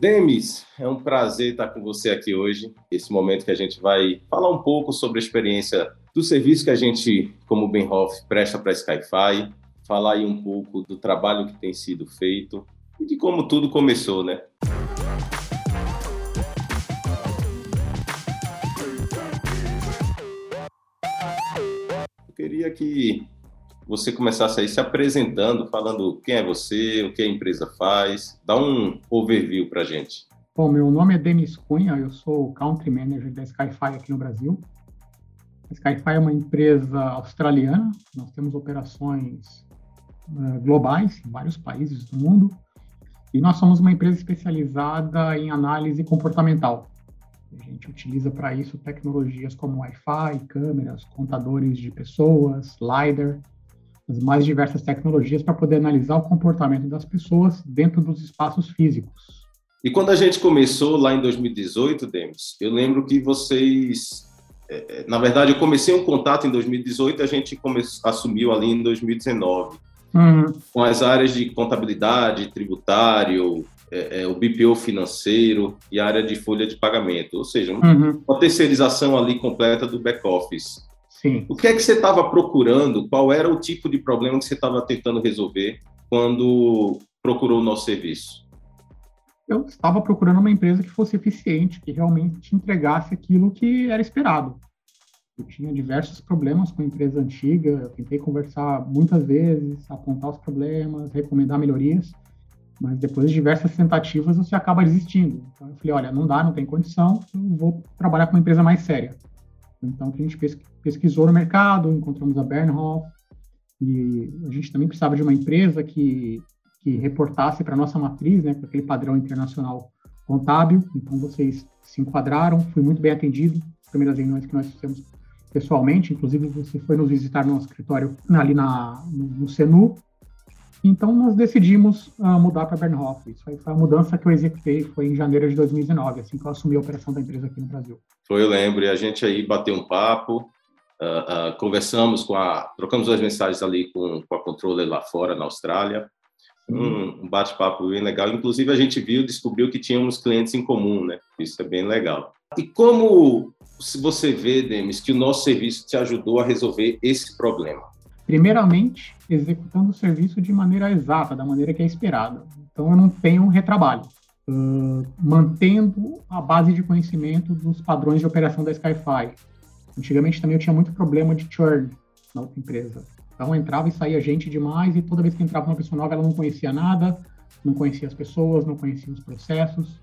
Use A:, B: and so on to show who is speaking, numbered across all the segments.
A: Demis, é um prazer estar com você aqui hoje. Esse momento que a gente vai falar um pouco sobre a experiência do serviço que a gente, como Benhoff, presta para a Skyfi, falar aí um pouco do trabalho que tem sido feito e de como tudo começou, né? Eu queria que você começasse aí se apresentando, falando quem é você, o que a empresa faz, dá um overview para a gente.
B: Bom, meu nome é Denis Cunha, eu sou Country Manager da Skyfi aqui no Brasil. A Skyfi é uma empresa australiana, nós temos operações uh, globais em vários países do mundo, e nós somos uma empresa especializada em análise comportamental. A gente utiliza para isso tecnologias como Wi-Fi, câmeras, contadores de pessoas, LiDAR, as mais diversas tecnologias para poder analisar o comportamento das pessoas dentro dos espaços físicos.
A: E quando a gente começou lá em 2018, Demis, eu lembro que vocês, é, é, na verdade, eu comecei um contato em 2018, a gente começou, assumiu ali em 2019, uhum. com as áreas de contabilidade, tributário, é, é, o BPO financeiro e a área de folha de pagamento, ou seja, uhum. uma terceirização ali completa do back office. Sim. O que é que você estava procurando? Qual era o tipo de problema que você estava tentando resolver quando procurou o nosso serviço?
B: Eu estava procurando uma empresa que fosse eficiente, que realmente entregasse aquilo que era esperado. Eu tinha diversos problemas com a empresa antiga, eu tentei conversar muitas vezes, apontar os problemas, recomendar melhorias, mas depois de diversas tentativas você acaba desistindo. Então eu falei, olha, não dá, não tem condição, eu vou trabalhar com uma empresa mais séria. Então, a gente pesquisou no mercado, encontramos a Bernhoff, e a gente também precisava de uma empresa que, que reportasse para a nossa matriz, né, para aquele padrão internacional contábil. Então, vocês se enquadraram, fui muito bem atendido, as primeiras reuniões que nós fizemos pessoalmente, inclusive você foi nos visitar no nosso escritório ali na, no, no Senu, então, nós decidimos uh, mudar para Bernhoff. Isso foi, foi a mudança que eu executei, foi em janeiro de 2019, assim que eu assumi a operação da empresa aqui no Brasil.
A: Foi, eu lembro, e a gente aí bateu um papo, uh, uh, conversamos com a... trocamos as mensagens ali com, com a controller lá fora, na Austrália, um, um bate-papo bem legal. Inclusive, a gente viu, descobriu que tínhamos clientes em comum, né? Isso é bem legal. E como você vê, Demis, que o nosso serviço te ajudou a resolver esse problema?
B: Primeiramente, executando o serviço de maneira exata, da maneira que é esperada. Então, eu não tenho retrabalho. Uh, mantendo a base de conhecimento dos padrões de operação da Skyfi. Antigamente também eu tinha muito problema de churn na outra empresa. Então entrava e saía gente demais e toda vez que entrava uma pessoa nova ela não conhecia nada, não conhecia as pessoas, não conhecia os processos.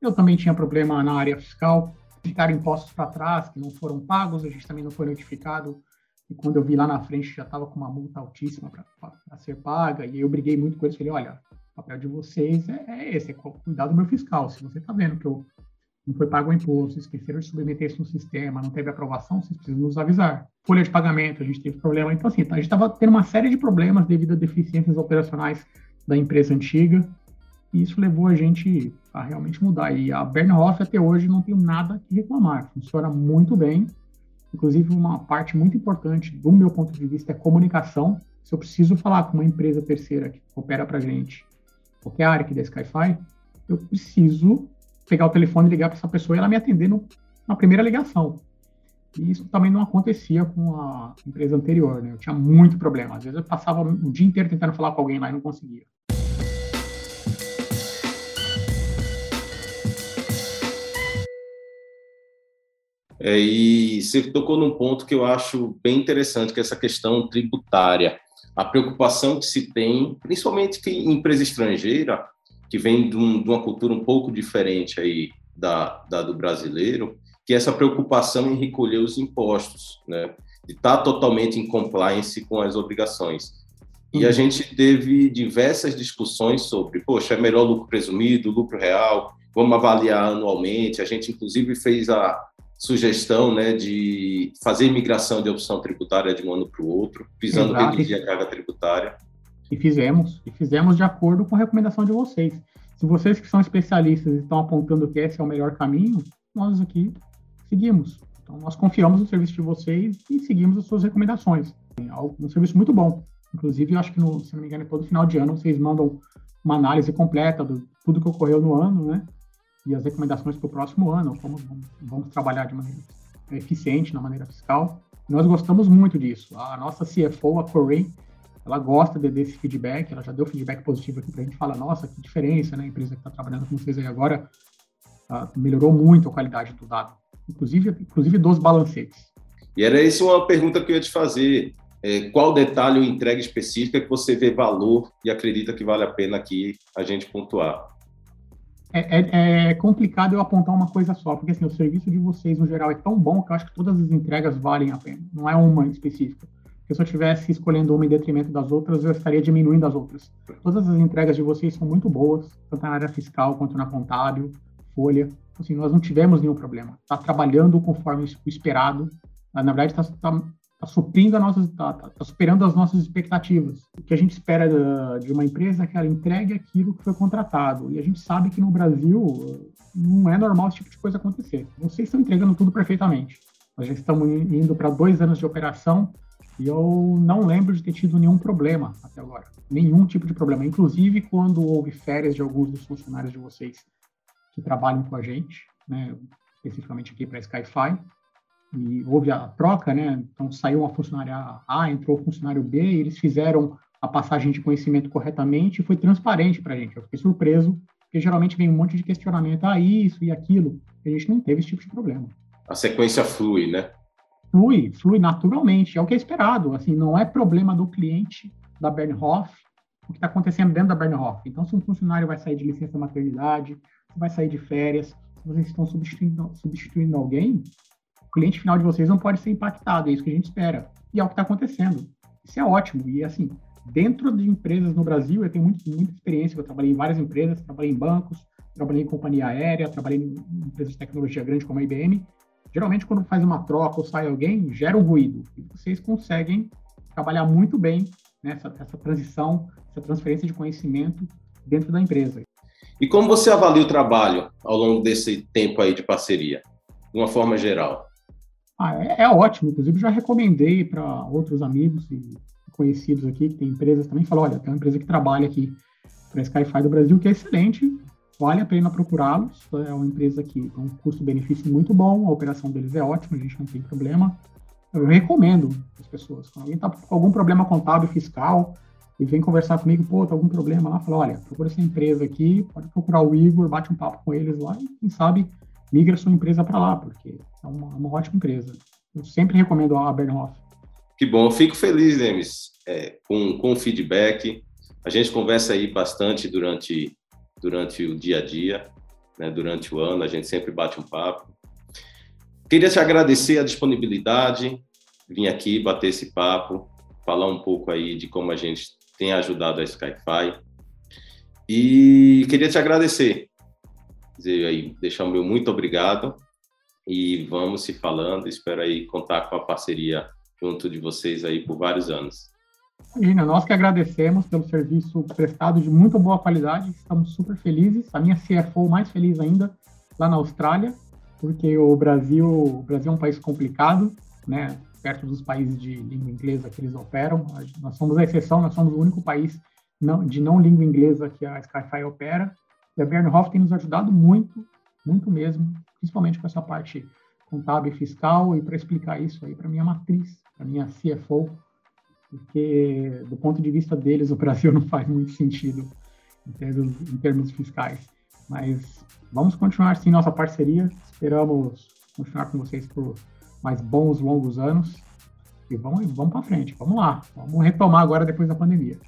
B: Eu também tinha problema na área fiscal, ficaram impostos para trás que não foram pagos, a gente também não foi notificado e quando eu vi lá na frente, já estava com uma multa altíssima para ser paga. E eu briguei muito com eles. Falei: olha, o papel de vocês é, é esse, é cuidar do meu fiscal. Se você está vendo que eu não foi pago o imposto, esqueceram de submeter isso no sistema, não teve aprovação, vocês precisam nos avisar. Folha de pagamento, a gente teve problema. Então, assim, a gente estava tendo uma série de problemas devido a deficiências operacionais da empresa antiga. E isso levou a gente a realmente mudar. E a Bernhoff até hoje não tem nada que reclamar. Funciona muito bem Inclusive, uma parte muito importante do meu ponto de vista é comunicação. Se eu preciso falar com uma empresa terceira que opera para gente, qualquer área aqui da Skyfi, eu preciso pegar o telefone e ligar para essa pessoa e ela me atender no, na primeira ligação. E isso também não acontecia com a empresa anterior, né? Eu tinha muito problema. Às vezes eu passava o dia inteiro tentando falar com alguém lá e não conseguia.
A: É, e você tocou num ponto que eu acho bem interessante, que é essa questão tributária. A preocupação que se tem, principalmente que em empresa estrangeira, que vem de, um, de uma cultura um pouco diferente aí da, da, do brasileiro, que é essa preocupação em recolher os impostos, né? de estar totalmente em compliance com as obrigações. E a uhum. gente teve diversas discussões sobre, poxa, é melhor lucro presumido, lucro real, vamos avaliar anualmente. A gente, inclusive, fez a, sugestão né, de fazer migração de opção tributária de um ano para o outro, visando Exato. reduzir a carga tributária.
B: E fizemos, e fizemos de acordo com a recomendação de vocês. Se vocês que são especialistas estão apontando que esse é o melhor caminho, nós aqui seguimos. Então, nós confiamos no serviço de vocês e seguimos as suas recomendações. É um serviço muito bom. Inclusive, eu acho que, no, se não me engano, todo final de ano vocês mandam uma análise completa do tudo que ocorreu no ano, né? E as recomendações para o próximo ano, como vamos trabalhar de maneira eficiente na maneira fiscal. Nós gostamos muito disso. A nossa CFO, a Corey, ela gosta de, desse feedback, ela já deu feedback positivo aqui para a gente, fala, nossa, que diferença, né? A empresa que está trabalhando com vocês aí agora uh, melhorou muito a qualidade do dado, inclusive, inclusive dos balancetes.
A: E era isso uma pergunta que eu ia te fazer. É, qual detalhe ou entrega específica que você vê valor e acredita que vale a pena aqui a gente pontuar?
B: É, é, é, complicado eu apontar uma coisa só, porque assim, o serviço de vocês, no geral, é tão bom que eu acho que todas as entregas valem a pena. Não é uma específica. Porque se eu estivesse escolhendo uma em detrimento das outras, eu estaria diminuindo as outras. Todas as entregas de vocês são muito boas, tanto na área fiscal quanto na contábil, folha. Assim, nós não tivemos nenhum problema. Está trabalhando conforme o esperado. Na verdade, está tá, tá suprindo a nossas, está tá, tá superando as nossas expectativas. O que a gente espera de uma empresa é que ela entregue aquilo que foi contratado. E a gente sabe que no Brasil não é normal esse tipo de coisa acontecer. Vocês estão entregando tudo perfeitamente. Nós já estamos indo para dois anos de operação e eu não lembro de ter tido nenhum problema até agora. Nenhum tipo de problema. Inclusive, quando houve férias de alguns dos funcionários de vocês que trabalham com a gente, né, especificamente aqui para a Skyfi, e houve a troca, né? Então saiu uma funcionária A, entrou o funcionário B, e eles fizeram a passagem de conhecimento corretamente e foi transparente para a gente. Eu fiquei surpreso, porque geralmente vem um monte de questionamento, ah, isso e aquilo. E a gente não teve esse tipo de problema.
A: A sequência flui, né?
B: flui, flui naturalmente, é o que é esperado. Assim, não é problema do cliente da Bernhoff o que está acontecendo dentro da Bernhoff. Então, se um funcionário vai sair de licença maternidade, vai sair de férias, se vocês estão substituindo, substituindo alguém, cliente final de vocês não pode ser impactado, é isso que a gente espera. E é o que está acontecendo. Isso é ótimo. E, assim, dentro de empresas no Brasil, eu tenho muito, muita experiência, eu trabalhei em várias empresas, trabalhei em bancos, trabalhei em companhia aérea, trabalhei em empresas de tecnologia grande como a IBM, geralmente quando faz uma troca ou sai alguém, gera um ruído. E vocês conseguem trabalhar muito bem nessa essa transição, essa transferência de conhecimento dentro da empresa.
A: E como você avalia o trabalho ao longo desse tempo aí de parceria, de uma forma geral?
B: Ah, é, é ótimo. Inclusive, já recomendei para outros amigos e conhecidos aqui, que tem empresas também, falou, olha, tem uma empresa que trabalha aqui para Skyfi do Brasil, que é excelente, vale a pena procurá-los. É uma empresa que tem um custo-benefício muito bom, a operação deles é ótima, a gente não tem problema. Eu recomendo as pessoas. Quando alguém está com algum problema contábil, fiscal, e vem conversar comigo, pô, tá algum problema lá, fala, olha, procura essa empresa aqui, pode procurar o Igor, bate um papo com eles lá e, quem sabe, migra sua empresa para lá, porque é uma, uma, ótima empresa. Eu sempre recomendo a Bernhoff.
A: Que bom, fico feliz, Demis, é, com, com o feedback. A gente conversa aí bastante durante durante o dia a dia, né, durante o ano, a gente sempre bate um papo. Queria te agradecer a disponibilidade, vir aqui bater esse papo, falar um pouco aí de como a gente tem ajudado a Skyfi. E queria te agradecer, dizer aí, deixar o meu muito obrigado e vamos se falando. Espero aí contar com a parceria junto de vocês aí por vários anos.
B: Imagina, nós que agradecemos pelo serviço prestado de muito boa qualidade, estamos super felizes. A minha CFO mais feliz ainda, lá na Austrália, porque o Brasil, o Brasil é um país complicado, né? Perto dos países de língua inglesa que eles operam. Nós somos a exceção, nós somos o único país não, de não língua inglesa que a Skyfi opera. E a Bernhoff tem nos ajudado muito, muito mesmo, principalmente com essa parte contábil e fiscal, e para explicar isso aí para minha matriz, para minha CFO, porque do ponto de vista deles o Brasil não faz muito sentido em termos, em termos fiscais. Mas vamos continuar sim nossa parceria, esperamos continuar com vocês por mais bons, longos anos e vamos, vamos para frente, vamos lá, vamos retomar agora depois da pandemia.